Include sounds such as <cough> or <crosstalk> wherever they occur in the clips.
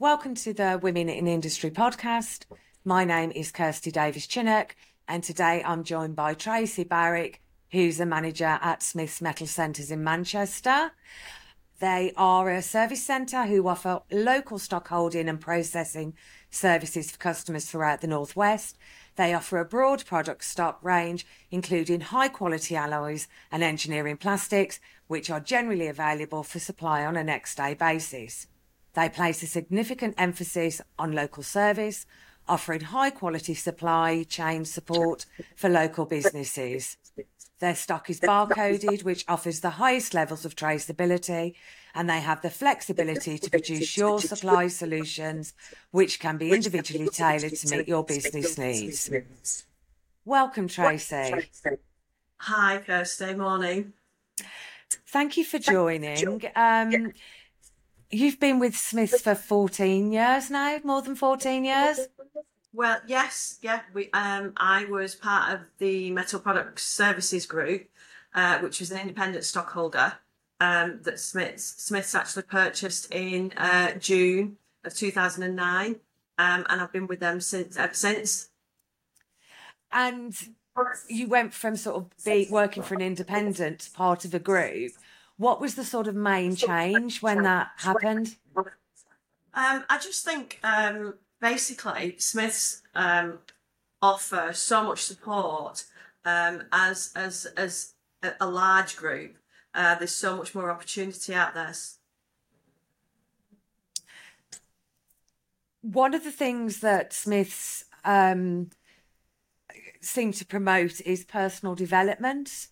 Welcome to the Women in Industry podcast. My name is Kirsty Davies Chinnock, and today I'm joined by Tracy Barrick, who's a manager at Smith's Metal Centres in Manchester. They are a service centre who offer local stockholding and processing services for customers throughout the Northwest. They offer a broad product stock range, including high quality alloys and engineering plastics, which are generally available for supply on a next day basis. They place a significant emphasis on local service, offering high quality supply chain support for local businesses. Their stock is barcoded, which offers the highest levels of traceability, and they have the flexibility to produce your supply solutions, which can be individually tailored to meet your business needs. Welcome, Tracy. Hi, Kirsty. Morning. Thank you for joining. Um, you've been with Smiths for 14 years now, more than 14 years? Well, yes, yeah. We, um, I was part of the Metal Products Services Group, uh, which was an independent stockholder um, that Smiths Smiths actually purchased in uh, June of 2009, um, and I've been with them since ever since. And you went from sort of be working for an independent part of a group. What was the sort of main change when that happened? Um, I just think um, basically Smiths um, offer so much support um, as as as a, large group. Uh, there's so much more opportunity out there. One of the things that Smiths um, seem to promote is personal development.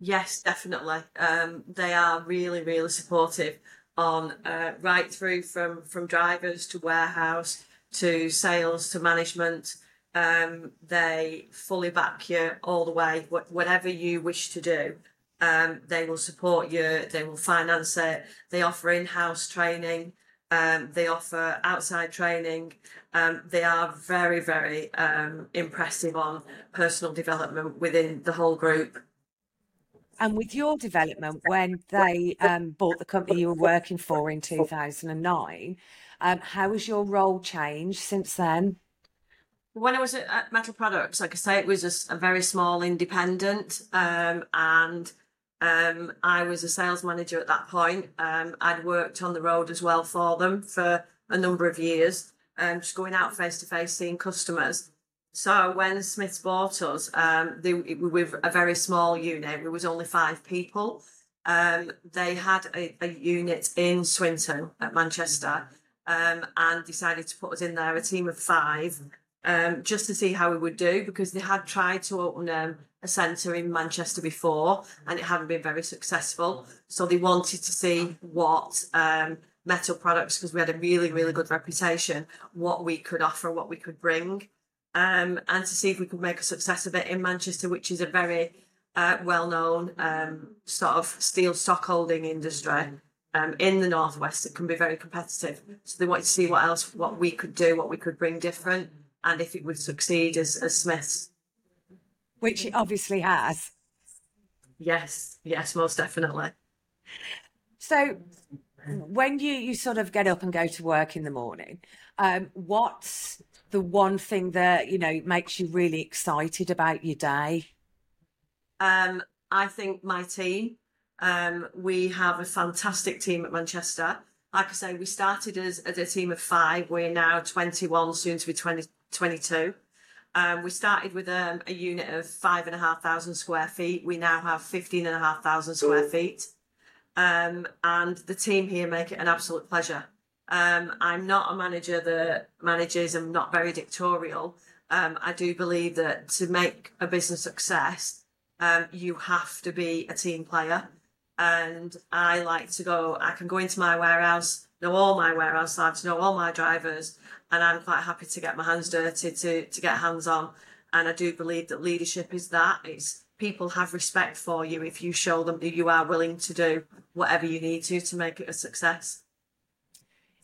Yes, definitely. Um, they are really, really supportive on uh, right through from from drivers to warehouse to sales to management. Um, they fully back you all the way. Wh- whatever you wish to do, um, they will support you. They will finance it. They offer in-house training. Um, they offer outside training. Um, they are very, very um, impressive on personal development within the whole group. And with your development, when <laughs> they um, bought the company you were <laughs> working for in 2009, um, how has your role changed since then? When I was at, Metal Products, like I say, it was a very small independent, um, and um, I was a sales manager at that point. Um, I'd worked on the road as well for them for a number of years, um, just going out face to face, seeing customers. So when Smiths bought us, um, they, we were a very small unit. We was only five people. Um, they had a, a unit in Swinton at Manchester, um, and decided to put us in there, a team of five, um, just to see how we would do because they had tried to open um, a centre in Manchester before and it hadn't been very successful. So they wanted to see what um, metal products, because we had a really, really good reputation, what we could offer, what we could bring um, and to see if we could make a success of it in Manchester, which is a very uh, well-known um, sort of steel stockholding industry um, in the northwest that can be very competitive. So they wanted to see what else, what we could do, what we could bring different, and if it would succeed as, as Smiths. Which it obviously has. Yes, yes, most definitely. So, when you, you sort of get up and go to work in the morning, um, what's the one thing that you know makes you really excited about your day? Um, I think my team, um, we have a fantastic team at Manchester. Like I say, we started as, as a team of five. We're now 21, soon to be 20, 22. Um, we started with um, a unit of five and a half thousand square feet. We now have 15 and a half thousand square feet. Um, and the team here make it an absolute pleasure. Um, I'm not a manager that manages. I'm not very dictatorial. Um, I do believe that to make a business success, um, you have to be a team player. And I like to go, I can go into my warehouse, know all my warehouse lads, know all my drivers, and I'm quite happy to get my hands dirty, to, to get hands on. And I do believe that leadership is that. It's people have respect for you if you show them that you are willing to do whatever you need to to make it a success.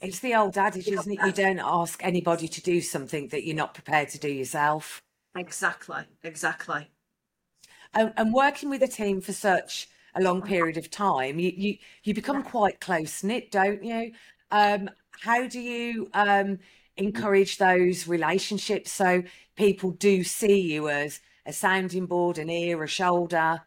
It's the old adage, isn't it? You don't ask anybody to do something that you're not prepared to do yourself. Exactly, exactly. And, and working with a team for such a long period of time, you you, you become quite close knit, don't you? Um, how do you um, encourage those relationships so people do see you as a sounding board, an ear, a shoulder?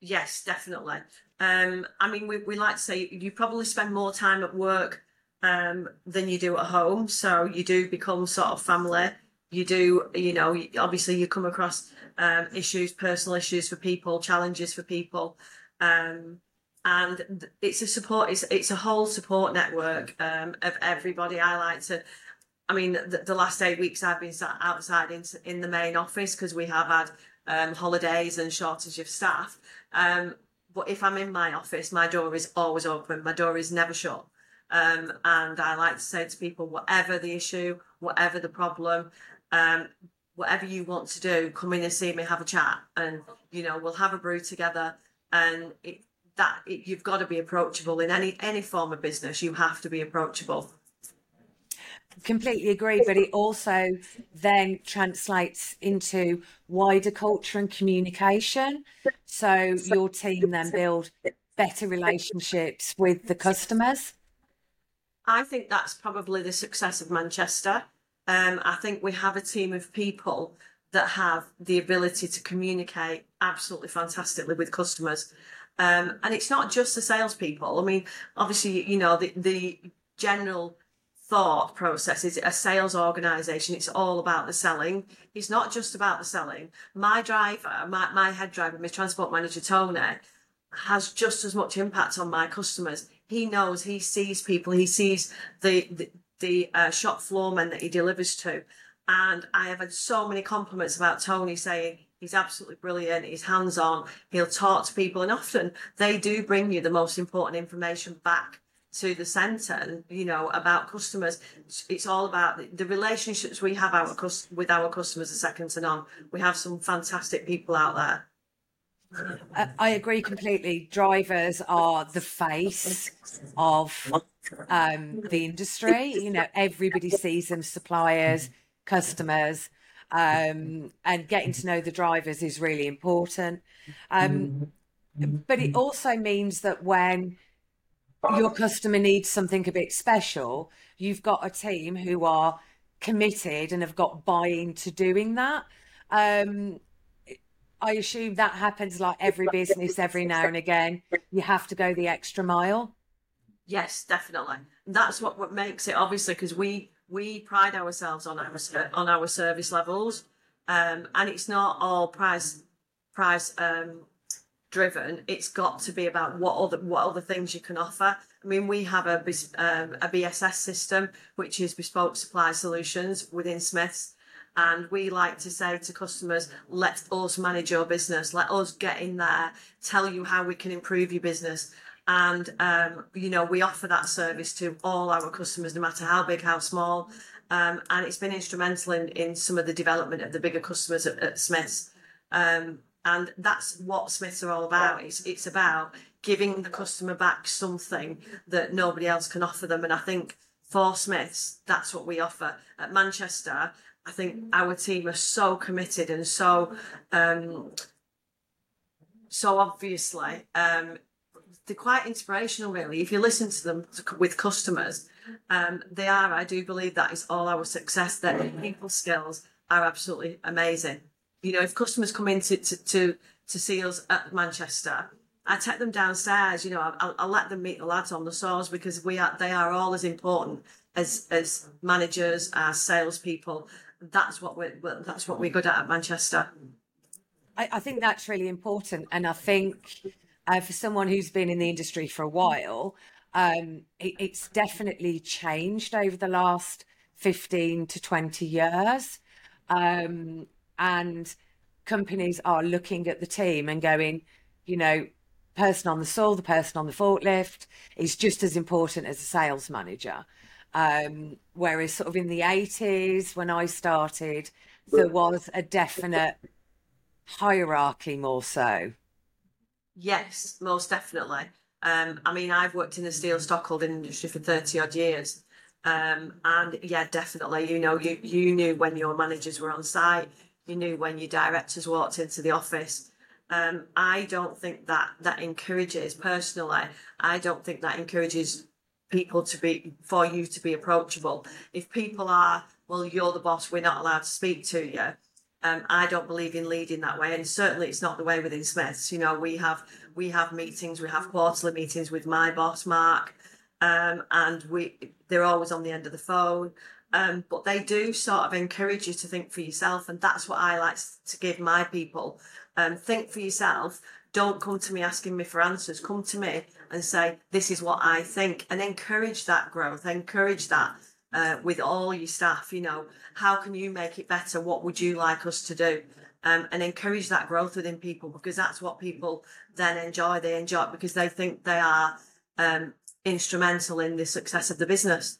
Yes, definitely. Um, I mean, we, we like to say you probably spend more time at work um, than you do at home. So you do become sort of family. You do, you know, obviously you come across um, issues, personal issues for people, challenges for people. Um, and it's a support, it's, it's a whole support network um, of everybody. I like to, I mean, the, the last eight weeks I've been sat outside in, in the main office because we have had um, holidays and shortage of staff. Um, but if I'm in my office, my door is always open. My door is never shut. Um, and I like to say to people, whatever the issue, whatever the problem, um, whatever you want to do, come in and see me, have a chat, and you know we'll have a brew together. And it, that it, you've got to be approachable in any any form of business. You have to be approachable. Completely agree, but it also then translates into wider culture and communication. So your team then build better relationships with the customers. I think that's probably the success of Manchester. Um, I think we have a team of people that have the ability to communicate absolutely fantastically with customers. Um, and it's not just the salespeople. I mean, obviously, you know, the, the general thought process is a sales organization. It's all about the selling. It's not just about the selling. My driver, my, my head driver, my transport manager, Tony, has just as much impact on my customers he knows, he sees people, he sees the the, the uh, shop floormen that he delivers to, and I have had so many compliments about Tony saying he's absolutely brilliant, he's hands on, he'll talk to people, and often they do bring you the most important information back to the centre you know about customers it's all about the, relationships we have our with our customers are second to none we have some fantastic people out there I agree completely. Drivers are the face of um, the industry. You know, everybody sees them, suppliers, customers, um, and getting to know the drivers is really important. Um, but it also means that when your customer needs something a bit special, you've got a team who are committed and have got buy-in to doing that. Um, I assume that happens like every business every now and again. You have to go the extra mile. Yes, definitely. That's what, what makes it obviously because we we pride ourselves on our on our service levels, um, and it's not all price price um, driven. It's got to be about what other what other things you can offer. I mean, we have a um, a BSS system which is bespoke supply solutions within Smiths and we like to say to customers, let us manage your business. Let us get in there, tell you how we can improve your business. And, um, you know, we offer that service to all our customers, no matter how big, how small. Um, and it's been instrumental in, in some of the development of the bigger customers at, at Smiths. Um, and that's what Smiths are all about. It's, it's about giving the customer back something that nobody else can offer them. And I think for Smiths, that's what we offer. At Manchester, I think our team are so committed and so um, so obviously um, they're quite inspirational really if you listen to them with customers um, they are i do believe that is all our success that people skills are absolutely amazing you know if customers come in to, to, to, to see us at manchester I take them downstairs, you know, I'll, I'll let them meet the lads on the source because we are, they are all as important as, as managers, as salespeople, that's what we're that's what we're good at at Manchester. I, I think that's really important, and I think uh, for someone who's been in the industry for a while, um, it, it's definitely changed over the last fifteen to twenty years, um, and companies are looking at the team and going, you know, person on the saw, the person on the forklift is just as important as a sales manager. Um, whereas, sort of in the 80s, when I started, there was a definite hierarchy more so. Yes, most definitely. Um, I mean, I've worked in the steel stockholding industry for 30 odd years. Um, and yeah, definitely, you know, you, you knew when your managers were on site, you knew when your directors walked into the office. Um, I don't think that that encourages, personally, I don't think that encourages people to be for you to be approachable. If people are, well, you're the boss, we're not allowed to speak to you. Um, I don't believe in leading that way, and certainly it's not the way within Smiths. You know, we have we have meetings, we have quarterly meetings with my boss Mark, um, and we they're always on the end of the phone. Um, but they do sort of encourage you to think for yourself, and that's what I like to give my people. Um, think for yourself. Don't come to me asking me for answers. Come to me and say, "This is what I think," and encourage that growth. Encourage that uh, with all your staff. You know, how can you make it better? What would you like us to do? Um, and encourage that growth within people because that's what people then enjoy. They enjoy it because they think they are um, instrumental in the success of the business.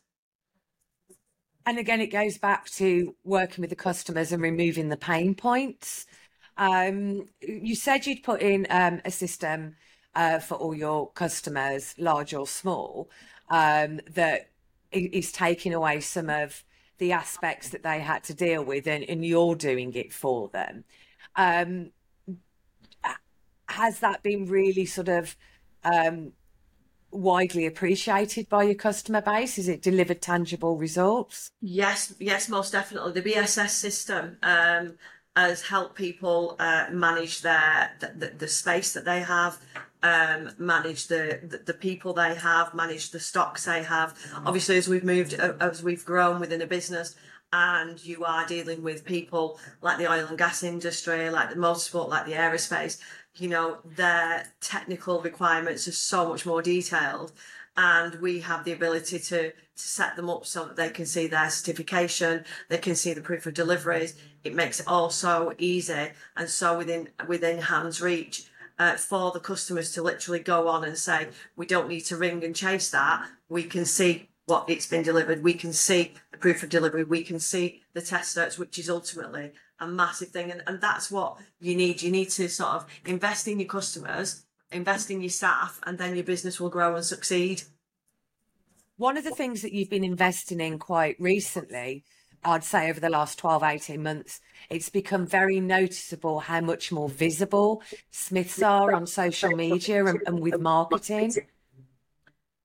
And again, it goes back to working with the customers and removing the pain points. Um, you said you'd put in um, a system uh, for all your customers, large or small, um, that is taking away some of the aspects that they had to deal with, and, and you're doing it for them. Um, has that been really sort of um, widely appreciated by your customer base? Is it delivered tangible results? Yes, yes, most definitely. The BSS system um, has helped people uh, manage their the, the, space that they have, um, manage the, the, the people they have, manage the stocks they have. Obviously, as we've moved, as we've grown within a business, and you are dealing with people like the oil and gas industry, like the motorsport, like the aerospace, you know, their technical requirements are so much more detailed. And we have the ability to, to set them up so that they can see their certification, they can see the proof of deliveries. It makes it all so easy and so within within hands reach uh, for the customers to literally go on and say, we don't need to ring and chase that. We can see what it's been delivered. We can see the proof of delivery. We can see the test notes, which is ultimately a massive thing. And, and that's what you need. You need to sort of invest in your customers, invest in your staff, and then your business will grow and succeed. One of the things that you've been investing in quite recently, I'd say over the last 12, 18 months, it's become very noticeable how much more visible Smiths are on social media and, and with marketing.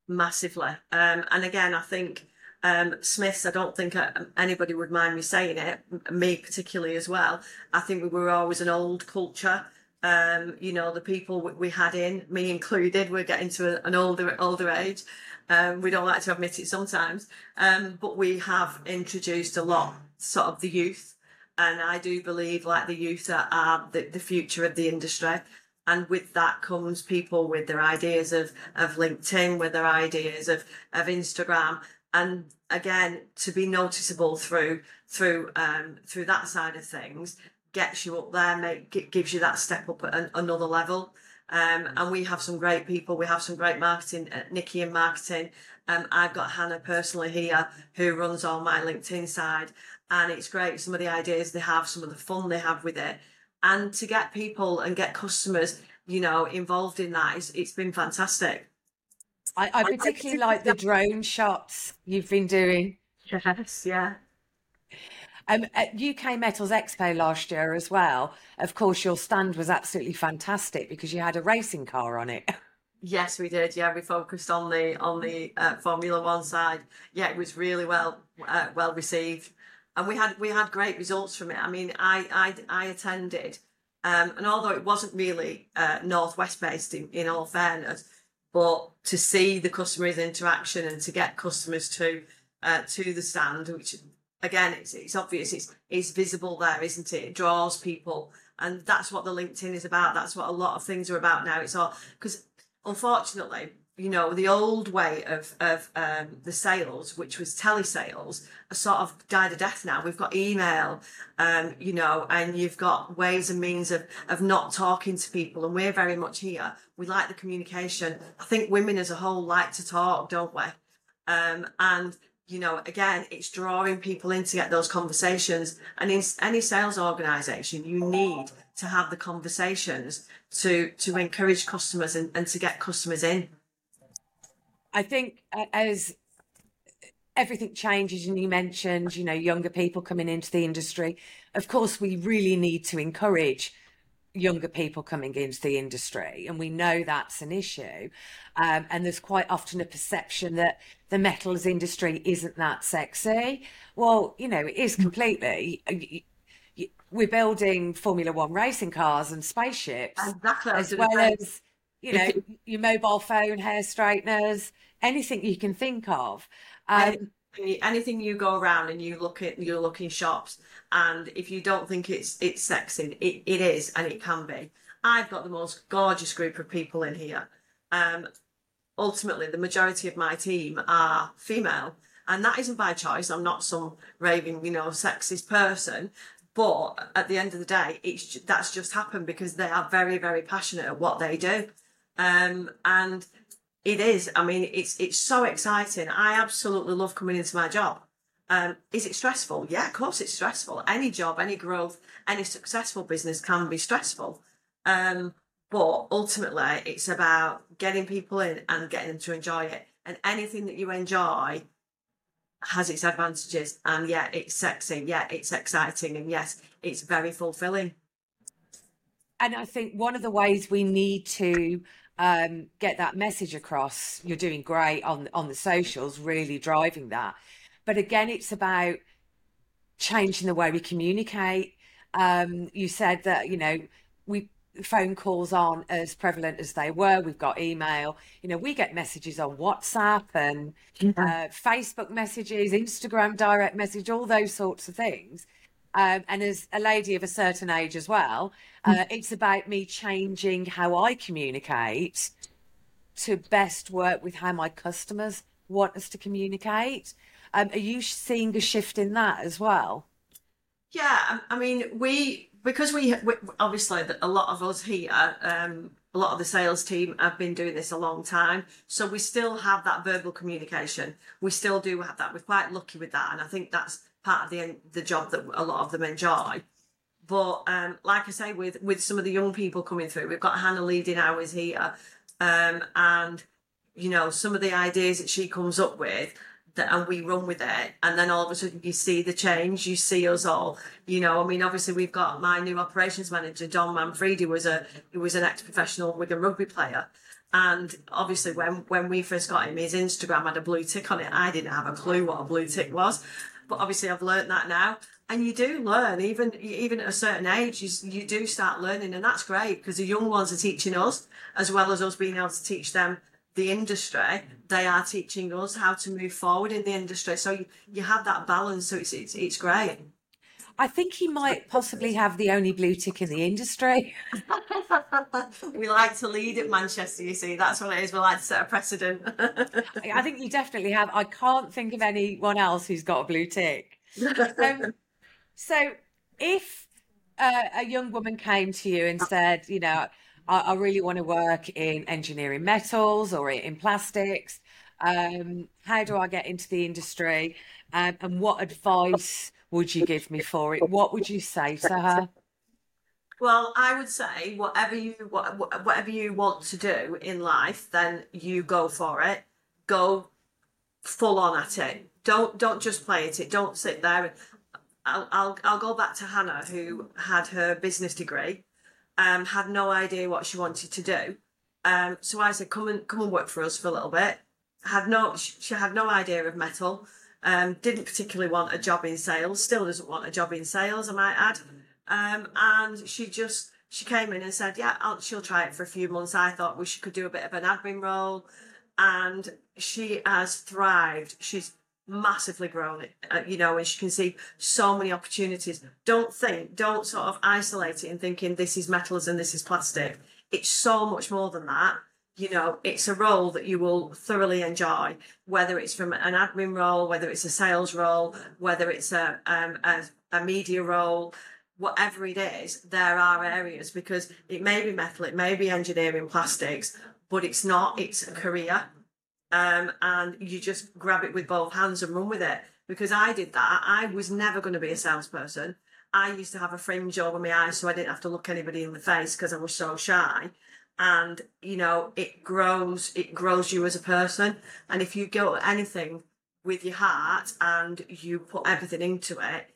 Massively. Um, and again, I think um, Smiths, I don't think uh, anybody would mind me saying it, me particularly as well. I think we were always an old culture. Um, you know, the people we had in, me included, we're getting to an older older age. Um, we don't like to admit it sometimes, um, but we have introduced a lot, sort of the youth, and I do believe like the youth are, are the, the future of the industry and with that comes people with their ideas of of LinkedIn, with their ideas of of Instagram, and again to be noticeable through through um through that side of things gets you up there make gives you that step up at an, another level. Um and we have some great people. We have some great marketing uh, nikki in marketing. Um i've got hannah personally here who runs all my linkedin side. And it's great some of the ideas they have some of the fun they have with it and to get people and get customers you know involved in that is it's been fantastic I, I particularly like the drone shots you've been doing. Yes, yeah. Um, at UK Metals Expo last year as well, of course, your stand was absolutely fantastic because you had a racing car on it. <laughs> Yes, we did. Yeah, we focused on the on the uh, Formula One side. Yeah, it was really well uh, well received, and we had we had great results from it. I mean, I I, I attended, um, and although it wasn't really uh, northwest based, in, in all fairness, but to see the customers interaction and to get customers to uh, to the stand, which again it's it's obvious it's it's visible there, isn't it? It draws people, and that's what the LinkedIn is about. That's what a lot of things are about now. It's all because unfortunately you know, the old way of of um, the sales, which was telesales, sort of died a death now. We've got email, um, you know, and you've got ways and means of of not talking to people, and we're very much here. We like the communication. I think women as a whole like to talk, don't we? Um, and you know, again, it's drawing people in to get those conversations. And in any sales organization, you need to have the conversations to to encourage customers and, and to get customers in. I think as everything changes, and you mentioned, you know, younger people coming into the industry, of course, we really need to encourage younger people coming into the industry, and we know that's an issue. Um, and there's quite often a perception that the metals industry isn't that sexy. Well, you know, it is completely. We're building Formula One racing cars and spaceships, Exactly. As well as you know your mobile phone, hair straighteners, anything you can think of. Um, anything you go around and you look at you look in shops and if you don't think it's it's sexy it, it is and it can be. I've got the most gorgeous group of people in here. Um ultimately the majority of my team are female and that isn't by choice. I'm not some raving you know sexist person but at the end of the day it's that's just happened because they are very very passionate at what they do um and it is. I mean, it's it's so exciting. I absolutely love coming into my job. Um, is it stressful? Yeah, of course it's stressful. Any job, any growth, any successful business can be stressful. Um, but ultimately, it's about getting people in and getting them to enjoy it. And anything that you enjoy has its advantages. And yeah, it's sexy. Yeah, it's exciting. And yes, it's very fulfilling. and I think one of the ways we need to um, get that message across, you're doing great on on the socials, really driving that. But again, it's about changing the way we communicate. Um, you said that, you know, we phone calls aren't as prevalent as they were. We've got email. You know, we get messages on WhatsApp and uh, Facebook messages, Instagram direct message, all those sorts of things. Um, and as a lady of a certain age as well, uh, it's about me changing how I communicate to best work with how my customers want us to communicate. Um, are you seeing a shift in that as well? Yeah, I mean, we because we, we obviously that a lot of us here, um, a lot of the sales team have been doing this a long time, so we still have that verbal communication. We still do have that. We're quite lucky with that, and I think that's part of the the job that a lot of them enjoy. But um, like I say, with with some of the young people coming through, we've got Hannah leading hours here, um, and you know some of the ideas that she comes up with that and we run with it and then all of a sudden you see the change you see us all you know. I mean obviously we've got my new operations manager dom manfredi was a he was an ex-professional wigan rugby player. And obviously when when we first got him his instagram had a blue tick on it. I didn't have a clue what a blue tick was but obviously i've learned that now and you do learn even even at a certain age you, you do start learning and that's great because the young ones are teaching us as well as us being able to teach them the industry, they are teaching us how to move forward in the industry. So you, you have that balance. So it's, it's, it's great. I think he might possibly have the only blue tick in the industry. <laughs> we like to lead at Manchester, you see. That's what it is. We like to set a precedent. I think you definitely have. I can't think of anyone else who's got a blue tick. Um, <laughs> so if uh, a young woman came to you and said, you know, I, I really want to work in engineering metals or in plastics, um, how do I get into the industry? Um, and what advice would you give me for it? What would you say to her? Well, I would say whatever you whatever you want to do in life, then you go for it. Go full on at it. Don't don't just play at it. Don't sit there. I'll I'll, I'll go back to Hannah, who had her business degree, um, had no idea what she wanted to do. Um, so I said, come and come and work for us for a little bit. Had no, she had no idea of metal. Um, didn't particularly want a job in sales. Still doesn't want a job in sales, I might add. Um, and she just she came in and said, yeah, I'll, she'll try it for a few months. I thought we should could do a bit of an admin role, and she has thrived. She's massively grown, uh, you know, and she can see so many opportunities. Don't think, don't sort of isolate it and thinking this is metals and this is plastic. It's so much more than that. You know, it's a role that you will thoroughly enjoy, whether it's from an admin role, whether it's a sales role, whether it's a um, a, a media role, whatever it is. There are areas because it may be metal, it may be engineering, plastics, but it's not. It's a career um, and you just grab it with both hands and run with it. Because I did that. I was never going to be a salesperson. I used to have a fringe over my eyes so I didn't have to look anybody in the face because I was so shy. And you know, it grows. It grows you as a person. And if you go at anything with your heart and you put everything into it,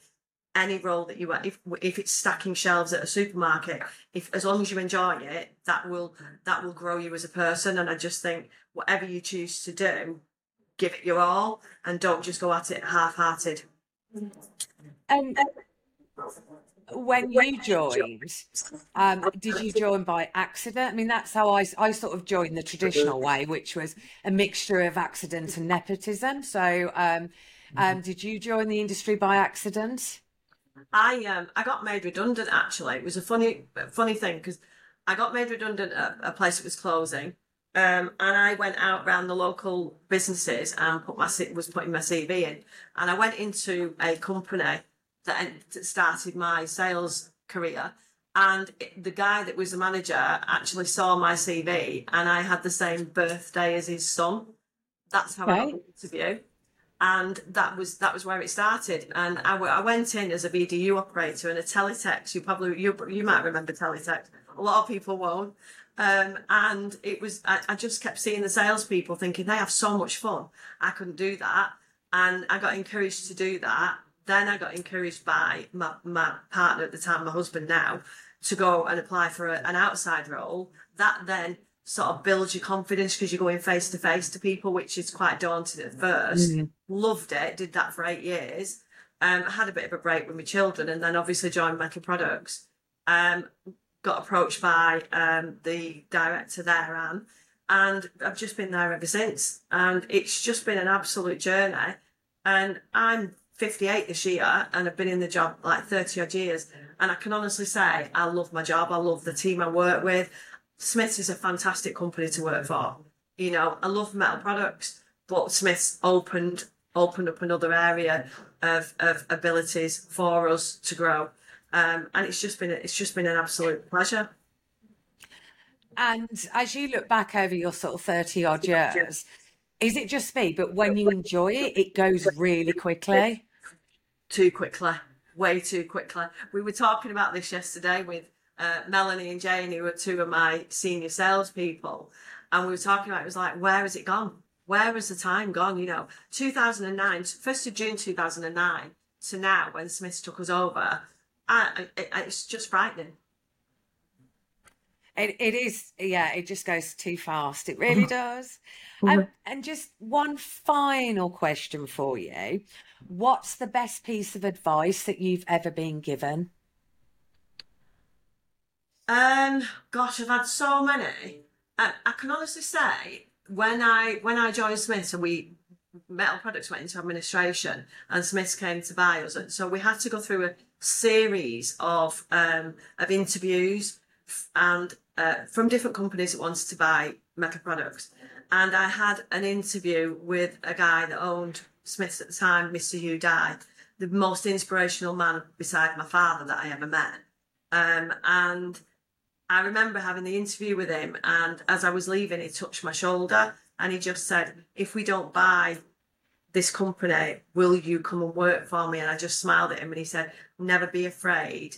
any role that you if if it's stacking shelves at a supermarket, if as long as you enjoy it, that will that will grow you as a person. And I just think whatever you choose to do, give it your all and don't just go at it half-hearted. And when you joined, um, did you join by accident? I mean, that's how I, I sort of joined the traditional way, which was a mixture of accident and nepotism. So, um, um, did you join the industry by accident? I um I got made redundant. Actually, it was a funny funny thing because I got made redundant at a place that was closing. Um, and I went out around the local businesses and put my was putting my CV in, and I went into a company that started my sales career. And the guy that was the manager actually saw my CV, and I had the same birthday as his son. That's how right. I got the interview, and that was that was where it started. And I, I went in as a VDU operator and a teletext. You probably you you might remember teletext. A lot of people won't. Um, and it was I, I just kept seeing the salespeople thinking they have so much fun. I couldn't do that, and I got encouraged to do that then I got encouraged by my, my partner at the time, my husband now, to go and apply for a, an outside role. That then sort of builds your confidence because you're going face to face to people, which is quite daunting at 1st mm-hmm. Loved it, did that for eight years. Um, had a bit of a break with my children and then obviously joined Metal Products. Um, got approached by um, the director there, Anne, and I've just been there ever since. And it's just been an absolute journey. And I'm 58 this year and I've been in the job like 30 odd years. And I can honestly say I love my job. I love the team I work with. Smiths is a fantastic company to work for. You know, I love metal products, but Smiths opened opened up another area of, of abilities for us to grow. Um, and it's just been it's just been an absolute pleasure. And as you look back over your sort of 30 odd years, is it just me? But when you enjoy it, it goes really quickly too quickly, way too quickly. We were talking about this yesterday with uh, Melanie and Jane, who are two of my senior salespeople, and we were talking about it was like, where has it gone? Where has the time gone? You know, 2009, 1st of June 2009 to now, when Smith took us over, I, it, it's just frightening. It, it is, yeah, it just goes too fast. It really <laughs> does. Um, and just one final question for you. What's the best piece of advice that you've ever been given? Um, gosh, I've had so many. I, I can honestly say when I when I joined Smith and we metal products went into administration and Smith came to buy us, and so we had to go through a series of um, of interviews and uh, from different companies that wanted to buy metal products. And I had an interview with a guy that owned Smiths at the time, Mr. Hugh Dye, the most inspirational man beside my father that I ever met. Um, and I remember having the interview with him, and as I was leaving, he touched my shoulder and he just said, If we don't buy this company, will you come and work for me? And I just smiled at him and he said, Never be afraid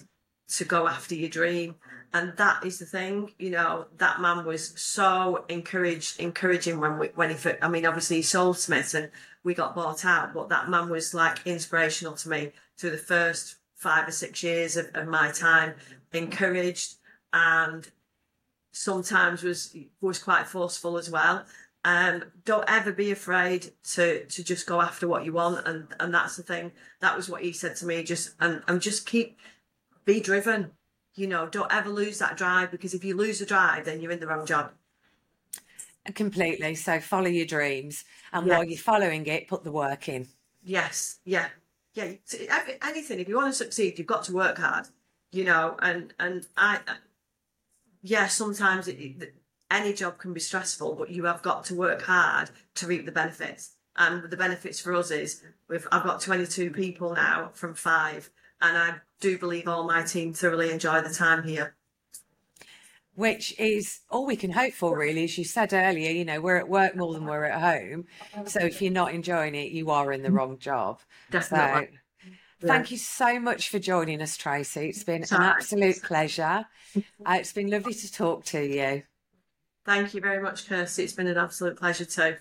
to go after your dream. And that is the thing, you know, that man was so encouraged, encouraging when we, when he, I mean, obviously he sold Smith and we got bought out, but that man was like inspirational to me through the first five or six years of, of my time, encouraged and sometimes was, was quite forceful as well. Um, don't ever be afraid to to just go after what you want, and and that's the thing. That was what he said to me. Just and and just keep be driven. You know, don't ever lose that drive because if you lose the drive, then you're in the wrong job. Completely. So follow your dreams, and while you're following it, put the work in. Yes. Yeah. Yeah. Anything. If you want to succeed, you've got to work hard. You know, and and I, yeah, sometimes it, it, any job can be stressful, but you have got to work hard to reap the benefits. And the benefits for us is we've I've got 22 people now from five, and I do believe all my team thoroughly enjoy the time here. Which is all we can hope for, really. As you said earlier, you know, we're at work more than we're at home. So if you're not enjoying it, you are in the wrong job. Definitely. So, Thank you so much for joining us, Tracy. It's been an absolute pleasure. Uh, it's been lovely to talk to you. Thank you very much, Kirsty. It's been an absolute pleasure too.